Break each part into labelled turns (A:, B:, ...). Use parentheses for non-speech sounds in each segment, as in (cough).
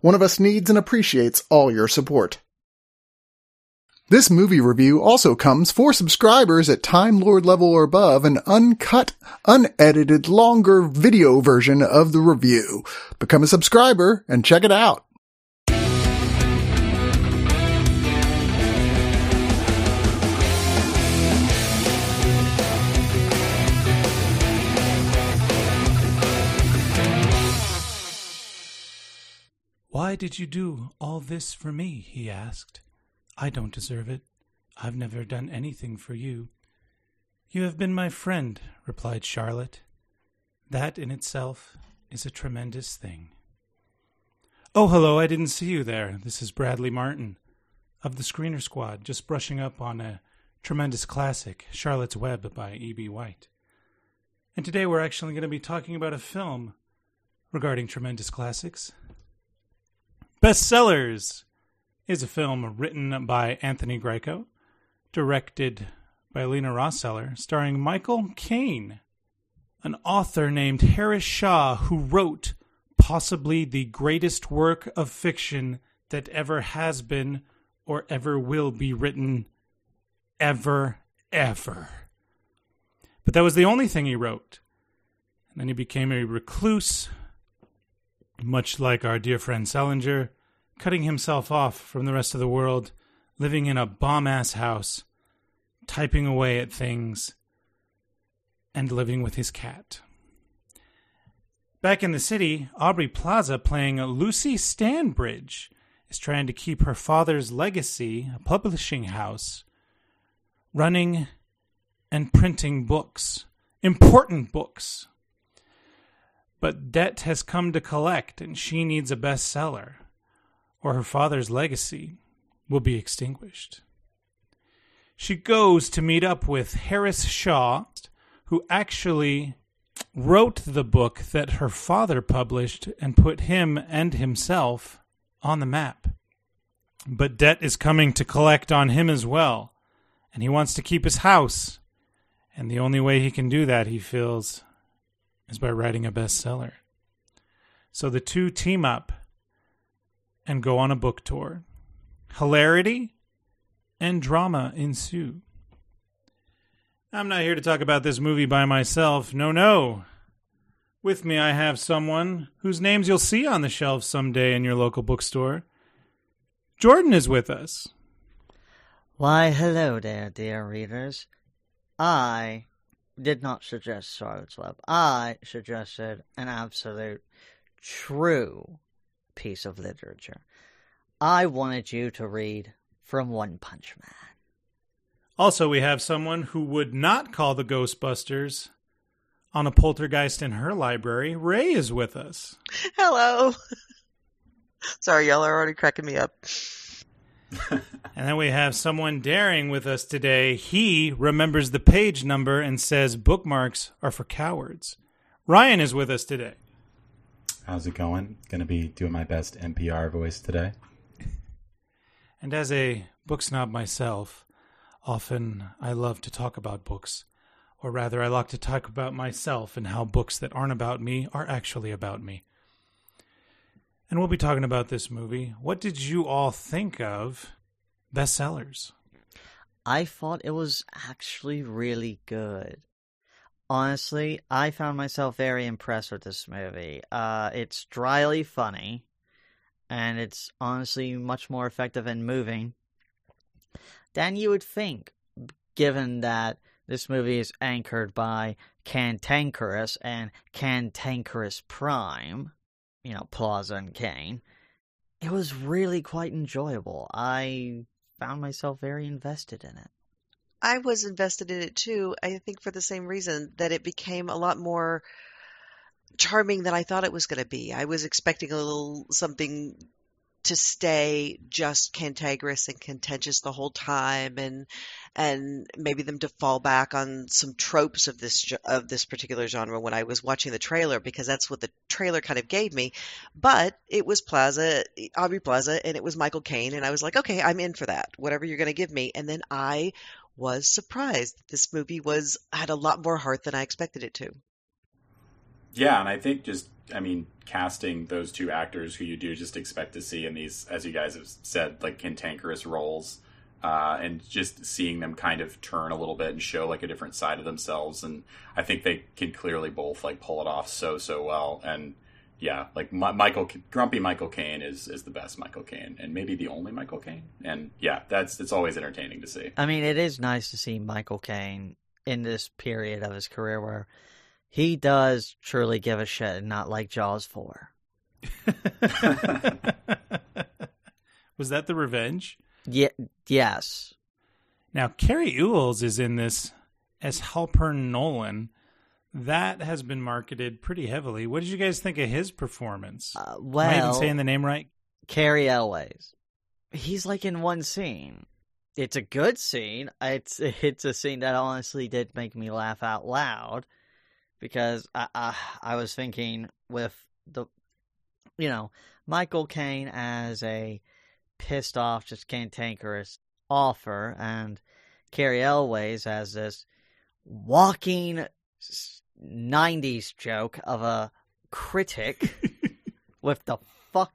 A: One of us needs and appreciates all your support. This movie review also comes for subscribers at Time Lord level or above an uncut, unedited, longer video version of the review. Become a subscriber and check it out.
B: Why did you do all this for me? he asked. I don't deserve it. I've never done anything for you. You have been my friend, replied Charlotte. That in itself is a tremendous thing. Oh, hello, I didn't see you there. This is Bradley Martin of the Screener Squad, just brushing up on a tremendous classic, Charlotte's Web by E.B. White. And today we're actually going to be talking about a film regarding tremendous classics. Bestsellers is a film written by Anthony Greco, directed by Lina Roessler, starring Michael Caine, an author named Harris Shaw who wrote possibly the greatest work of fiction that ever has been or ever will be written ever, ever. But that was the only thing he wrote. And then he became a recluse, much like our dear friend Salinger, cutting himself off from the rest of the world, living in a bomb ass house, typing away at things, and living with his cat. Back in the city, Aubrey Plaza, playing Lucy Stanbridge, is trying to keep her father's legacy, a publishing house, running and printing books, important books. But debt has come to collect, and she needs a bestseller, or her father's legacy will be extinguished. She goes to meet up with Harris Shaw, who actually wrote the book that her father published and put him and himself on the map. But debt is coming to collect on him as well, and he wants to keep his house. And the only way he can do that, he feels, is by writing a bestseller. So the two team up and go on a book tour. Hilarity and drama ensue. I'm not here to talk about this movie by myself. No, no. With me, I have someone whose names you'll see on the shelves someday in your local bookstore. Jordan is with us.
C: Why, hello there, dear readers. I did not suggest Charlotte's Web. I suggested an absolute true piece of literature. I wanted you to read from One Punch Man.
B: Also, we have someone who would not call the Ghostbusters on a poltergeist in her library. Ray is with us.
D: Hello. (laughs) Sorry, y'all are already cracking me up. (laughs)
B: and then we have someone daring with us today. He remembers the page number and says bookmarks are for cowards. Ryan is with us today.
E: How's it going? Going to be doing my best NPR voice today. (laughs)
B: And as a book snob myself, often I love to talk about books. Or rather, I like to talk about myself and how books that aren't about me are actually about me. And we'll be talking about this movie. What did you all think of bestsellers?
C: I thought it was actually really good. Honestly, I found myself very impressed with this movie. Uh, it's dryly funny, and it's honestly much more effective and moving than you would think, given that this movie is anchored by Cantankerous and Cantankerous Prime, you know, Plaza and Caine. It was really quite enjoyable. I found myself very invested in it.
D: I was invested in it too. I think for the same reason that it became a lot more charming than I thought it was going to be. I was expecting a little something to stay just cantankerous and contentious the whole time and and maybe them to fall back on some tropes of this of this particular genre when I was watching the trailer because that's what the trailer kind of gave me but it was Plaza Aubrey Plaza and it was Michael Caine and I was like okay I'm in for that whatever you're going to give me and then I was surprised this movie was had a lot more heart than I expected it to.
E: Yeah, and I think just I mean casting those two actors who you do just expect to see in these, as you guys have said, like cantankerous roles, uh, and just seeing them kind of turn a little bit and show like a different side of themselves, and I think they can clearly both like pull it off so so well, and yeah, like M- Michael Grumpy Michael Caine is is the best Michael Caine, and maybe the only Michael Caine, and yeah, that's it's always entertaining to see.
C: I mean, it is nice to see Michael Caine in this period of his career where he does truly give a shit and not like Jaws 4. (laughs)
B: Was that the revenge?
C: Yeah, yes.
B: Now, Cary Elwes is in this as Halpern Nolan. That has been marketed pretty heavily. What did you guys think of his performance?
C: Uh, well,
B: Am I even saying the name right?
C: Cary Elwes. He's like in one scene. It's a good scene. It's it's a scene that honestly did make me laugh out loud because I, I, I was thinking with the, you know, Michael Caine as a pissed off, just cantankerous offer, and Cary Elwes as this walking '90s joke of a critic (laughs) with the fuck,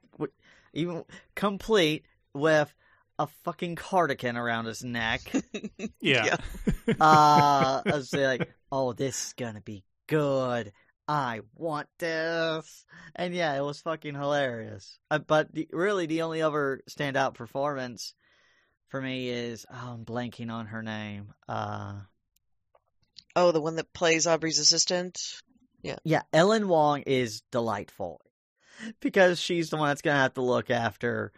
C: even complete with a fucking cardigan around his neck. (laughs)
B: yeah.
C: yeah. (laughs) uh, I was like, oh, this is gonna be good. I want this. And yeah, it was fucking hilarious. Uh, but the, really, the only other standout performance for me is oh, I'm blanking on her name. Uh,
D: oh, the one that plays Aubrey's assistant. Yeah,
C: yeah. Ellen Wong is delightful because she's the one that's gonna have to look after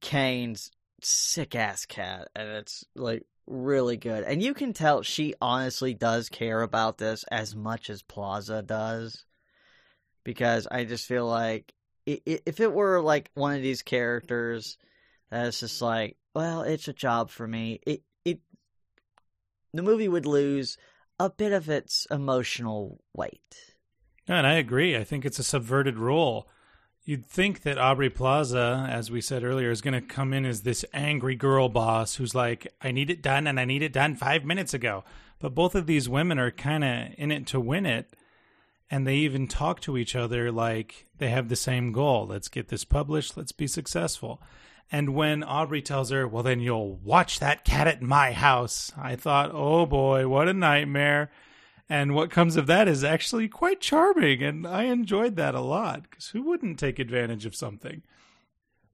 C: Caine's sick ass cat, and it's like really good. And you can tell she honestly does care about this as much as Plaza does. Because I just feel like if it were like one of these characters that's just like, well, it's a job for me, it it the movie would lose a bit of its emotional weight.
B: And I agree. I think it's a subverted role. You'd think that Aubrey Plaza, as we said earlier, is going to come in as this angry girl boss who's like, I need it done and I need it done five minutes ago. But both of these women are kind of in it to win it. And they even talk to each other like they have the same goal. Let's get this published. Let's be successful. And when Aubrey tells her, well, then you'll watch that cat at my house, I thought, oh boy, what a nightmare. And what comes of that is actually quite charming, and I enjoyed that a lot, because who wouldn't take advantage of something?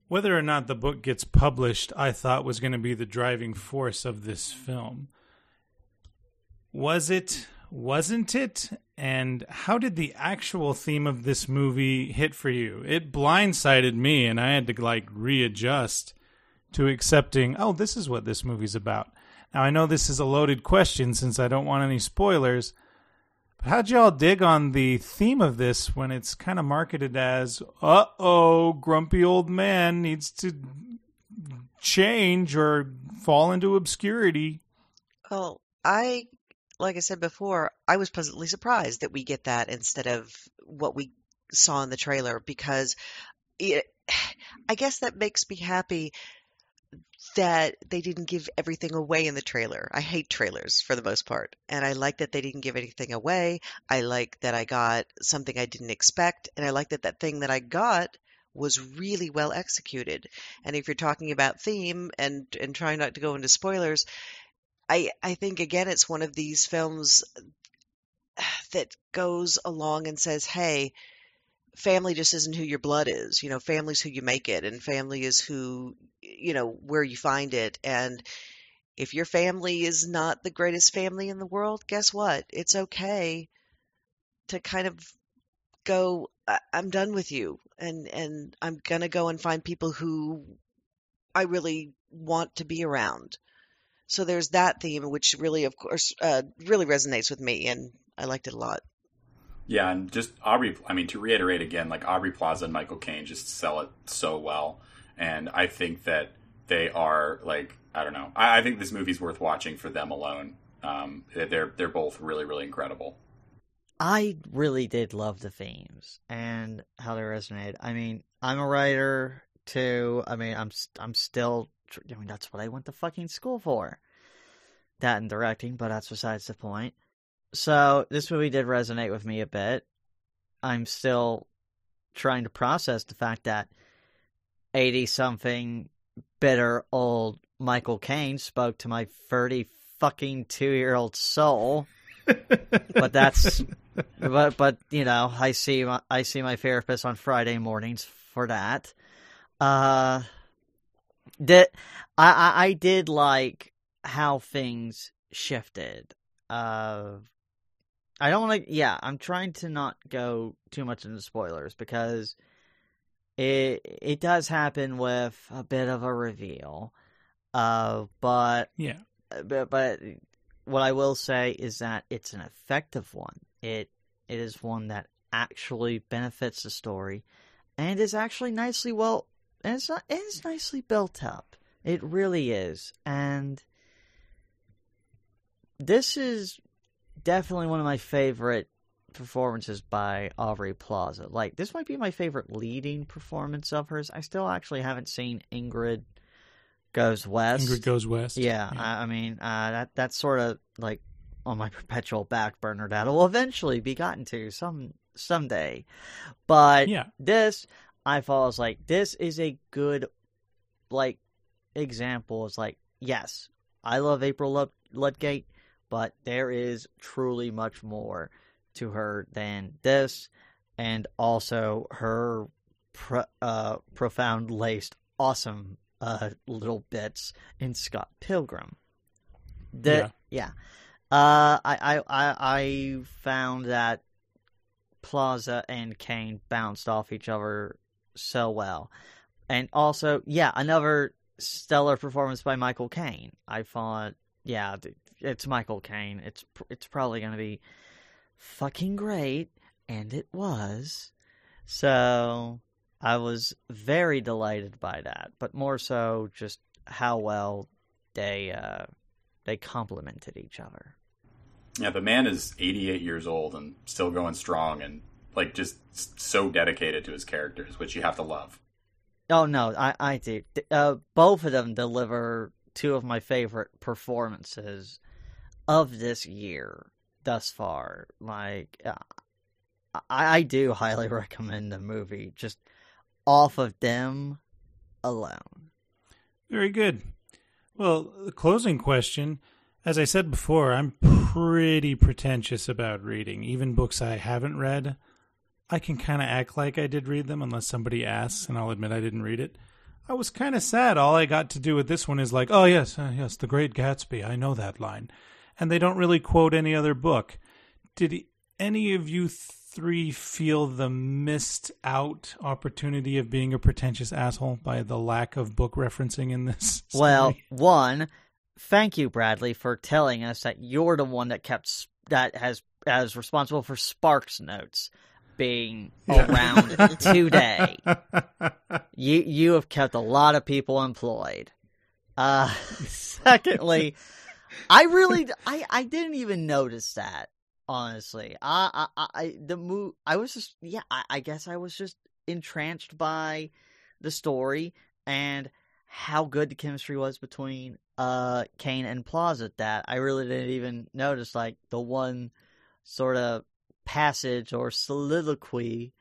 B: Whether or not the book gets published, I thought was going to be the driving force of this film. Was it? Wasn't it? And how did the actual theme of this movie hit for you? It blindsided me, and I had to like readjust to accepting, oh, this is what this movie's about. Now, I know this is a loaded question since I don't want any spoilers, but how'd y'all dig on the theme of this when it's kind of marketed as, uh oh, grumpy old man needs to change or fall into obscurity?
D: Well, I, like I said before, I was pleasantly surprised that we get that instead of what we saw in the trailer because it, (sighs) I guess that makes me happy that they didn't give everything away in the trailer. I hate trailers for the most part. And I like that they didn't give anything away. I like that I got something I didn't expect. And I like that that thing that I got was really well executed. And if you're talking about theme and, and trying not to go into spoilers, I, I think again, it's one of these films that goes along and says, hey, family just isn't who your blood is. You know, family's who you make it, and family is who, you know, where you find it. And if your family is not the greatest family in the world, guess what? It's okay to kind of go, I'm done with you, and and I'm gonna go and find people who I really want to be around. So there's that theme, which really, of course, uh, really resonates with me, and I liked it a lot.
E: Yeah, and just Aubrey. I mean, to reiterate again, like Aubrey Plaza and Michael Caine just sell it so well, and I think that they are like I don't know. I, I think this movie's worth watching for them alone. Um, they're they're both really really incredible.
C: I really did love the themes and how they resonated. I mean, I'm a writer too. I mean, I'm I'm still. I mean, that's what I went to fucking school for. That and directing, but that's besides the point. So this movie did resonate with me a bit. I'm still trying to process the fact that eighty something bitter old Michael Caine spoke to my thirty fucking two year old soul. but that's but but you know I see my, I see my therapist on Friday mornings for that. Uh, that I, I I did like how things shifted. Uh, I don't want to. Yeah, I'm trying to not go too much into spoilers because it it does happen with a bit of a reveal. Uh, but
B: yeah,
C: but but what I will say is that it's an effective one. It it is one that actually benefits the story, and is actually nicely well. And it's it is nicely built up. It really is, and this is definitely one of my favorite performances by Aubrey Plaza. Like this might be my favorite leading performance of hers. I still actually haven't seen Ingrid Goes West.
B: Ingrid Goes West.
C: Yeah,
B: yeah.
C: I, I, mean uh, that that's sort of like on my (laughs) perpetual back burner that will eventually be gotten to some someday. But
B: yeah.
C: this I feel is like this is a good like example. Is like yes, I love April Ludgate, but there is truly much more to her than this, and also her pro, uh, profound laced awesome uh, little bits in Scott Pilgrim. The, yeah. yeah. Uh, I, I, I found that Plaza and Caine bounced off each other so well. And also, yeah, another stellar performance by Michael Caine. I thought, yeah, it's Michael Caine. It's it's probably going to be fucking great, and it was. So I was very delighted by that, but more so just how well they uh, they complemented each other.
E: Yeah, the man is 88 years old and still going strong and like just so dedicated to his characters, which you have to love.
C: Oh no, I I do. Uh, both of them deliver two of my favorite performances of this year thus far. Like, uh, I, I do highly (laughs) recommend the movie. Just off of them alone.
B: Very good. Well, the closing question as I said before, I'm pretty pretentious about reading. Even books I haven't read, I can kind of act like I did read them unless somebody asks, and I'll admit I didn't read it. I was kind of sad. All I got to do with this one is like, oh, yes, uh, yes, The Great Gatsby. I know that line. And they don't really quote any other book. Did any of you three feel the missed out opportunity of being a pretentious asshole by the lack of book referencing in this? (laughs)
C: Story? Well, one, thank you, Bradley, for telling us that you're the one that kept that has as responsible for Sparks notes being around (laughs) today. You you have kept a lot of people employed. Uh, (laughs) secondly, I really I I didn't even notice that honestly. I I, I the move I was just yeah I, I guess I was just entranced by the story and how good the chemistry was between uh Caine and Plaza that I really didn't even notice like the one sort of passage or soliloquy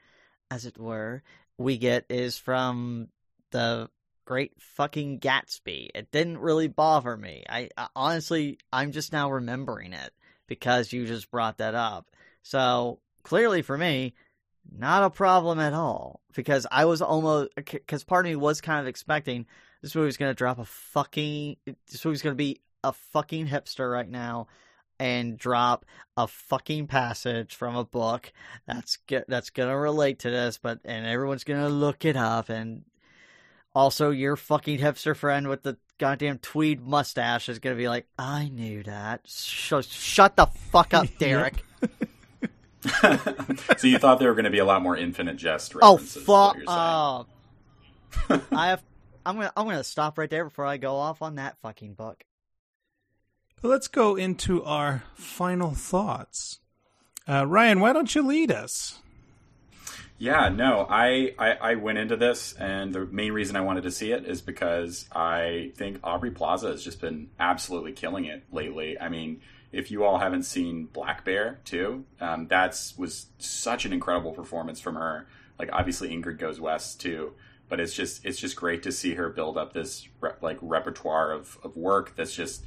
C: as it were we get is from the great fucking Gatsby. It didn't really bother me. I, I honestly I'm just now remembering it because you just brought that up. So clearly for me, not a problem at all because I was almost because part of me was kind of expecting this movie's gonna drop a fucking. This movie's gonna be a fucking hipster right now, and drop a fucking passage from a book that's that's gonna relate to this, but and everyone's gonna look it up, and also your fucking hipster friend with the goddamn tweed mustache is gonna be like, I knew that. Sh- shut the fuck up, (laughs) Derek. (laughs)
E: so you thought there were going to be a lot more Infinite Jest
C: Oh
E: references? is what
C: fuck
E: you're saying.
C: up! (laughs) I have. I'm gonna. I'm gonna stop right there before I go off on that fucking book.
B: But let's go into our final thoughts. Uh, Ryan, why don't you lead us?
E: Yeah, no, I, I I went into this, and the main reason I wanted to see it is because I think Aubrey Plaza has just been absolutely killing it lately. I mean, if you all haven't seen Black Bear too, um, was such an incredible performance from her. Like obviously Ingrid Goes West too, but it's just it's just great to see her build up this re- like repertoire of of work that's just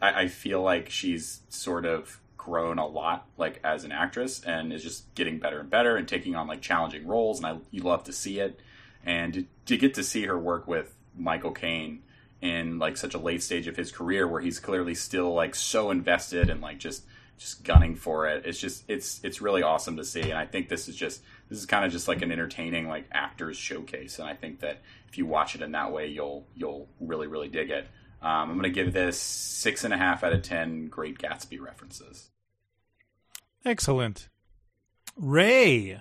E: I, I feel like she's sort of grown a lot like as an actress and is just getting better and better and taking on like challenging roles and I you love to see it. And to, to get to see her work with Michael Caine in like such a late stage of his career where he's clearly still like so invested and like just just gunning for it it's just it's it's really awesome to see. And I think this is just this is kind of just like an entertaining like actors showcase. And I think that if you watch it in that way you'll you'll really really dig it um, I'm going to give this six and a half out of ten Great Gatsby references.
B: Excellent. Ray.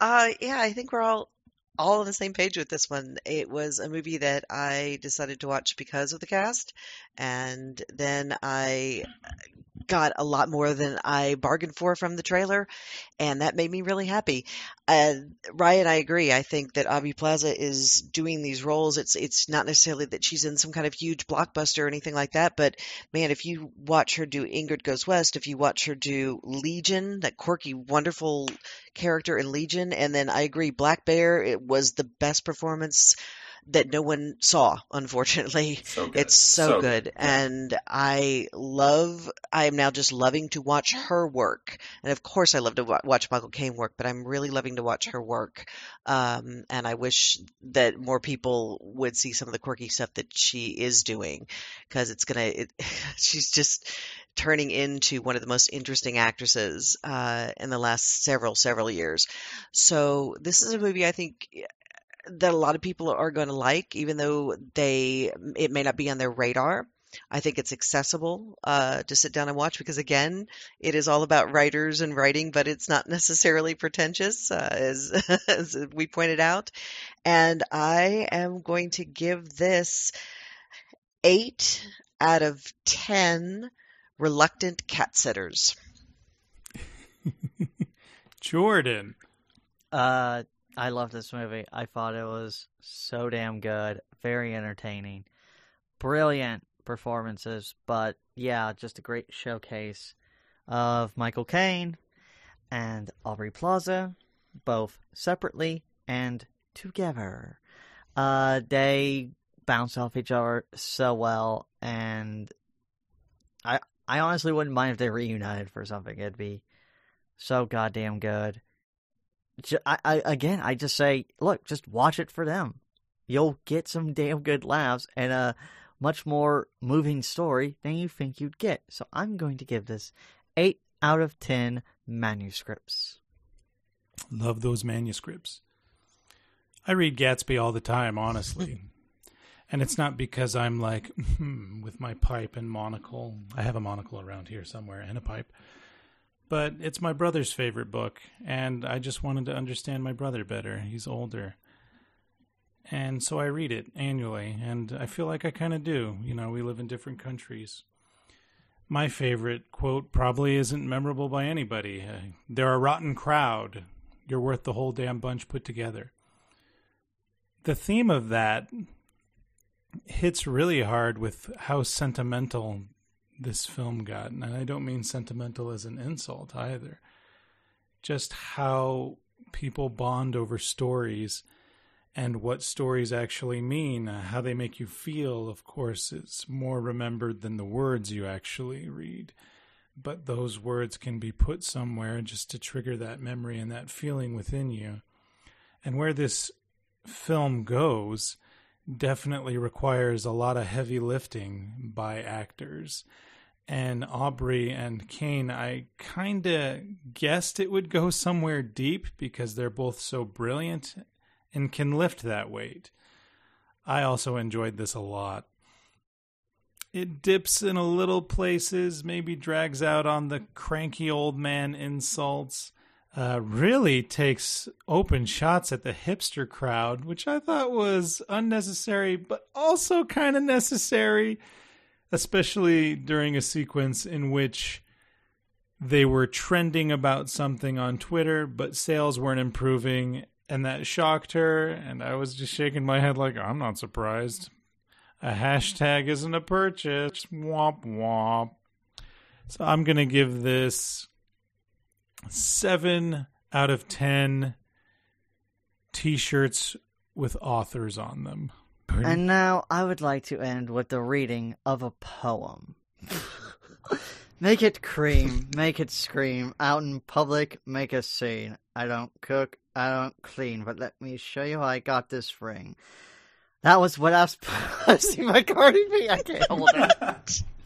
D: Uh, yeah, I think we're all all on the same page with this one. It was a movie that I decided to watch because of the cast, and then I got a lot more than I bargained for from the trailer, and that made me really happy. Uh, Ryan, I agree. I think that Abby Plaza is doing these roles. It's it's not necessarily that she's in some kind of huge blockbuster or anything like that, but man, if you watch her do Ingrid Goes West, if you watch her do Legion, that quirky, wonderful character in Legion, and then I agree, Black Bear, it was the best performance that no one saw, unfortunately.
E: So.
D: It's so,
E: So
D: good.
E: good.
D: And I love, I am now just loving to watch her work. And of course, I love to watch Michael Caine work, but I'm really loving to watch her work. Um, and I wish that more people would see some of the quirky stuff that she is doing because it's going to, it, (laughs) she's just turning into one of the most interesting actresses uh, in the last several, several years. So this is a movie I think that a lot of people are going to like, even though they it may not be on their radar. I think it's accessible uh, to sit down and watch because again, it is all about writers and writing, but it's not (laughs) necessarily pretentious, uh, as (laughs) as we pointed out. And I am going to give this eight out of ten reluctant cat sitters. (laughs)
B: Jordan.
C: Uh, I love this movie. I thought it was so damn good, very entertaining, brilliant performances. But yeah, just a great showcase of Michael Caine and Aubrey Plaza, both separately and together. Uh, they bounce off each other so well, and I I honestly wouldn't mind if they reunited for something. It'd be so goddamn good. I, I again, I just say, look, just watch it for them. You'll get some damn good laughs and a much more moving story than you think you'd get. So I'm going to give this eight out of ten manuscripts.
B: Love those manuscripts. I read Gatsby all the time, honestly. (laughs) and it's not because I'm like, hmm, with my pipe and monocle. I have a monocle around here somewhere and a pipe. But it's my brother's favorite book, and I just wanted to understand my brother better. He's older. And so I read it annually, and I feel like I kind of do. You know, we live in different countries. My favorite quote probably isn't memorable by anybody. Uh, They're a rotten crowd. You're worth the whole damn bunch put together. The theme of that hits really hard with how sentimental this film got. And I don't mean sentimental as an insult either. Just how people bond over stories and what stories actually mean, uh, how they make you feel. Of course, it's more remembered than the words you actually read. But those words can be put somewhere just to trigger that memory and that feeling within you. And where this film goes definitely requires a lot of heavy lifting by actors. And Aubrey and Caine, I kind of guessed it would go somewhere deep because they're both so brilliant and can lift that weight. I also enjoyed this a lot. it dips in a little places, maybe drags out on the cranky old man insults. Uh, really takes open shots at the hipster crowd, which I thought was unnecessary, but also kind of necessary, especially during a sequence in which they were trending about something on Twitter, but sales weren't improving, and that shocked her. And I was just shaking my head, like, I'm not surprised. A hashtag isn't a purchase. Womp womp. So I'm going to give this seven out of 10 t shirts with authors on them.
C: And now I would like to end with the reading of a poem. (laughs) make it cream, make it scream. Out in public, make a scene. I don't cook, I don't clean, but let me show you how I got this ring. That was what I was (laughs) posting my Cardi B. I can't hold it. (laughs)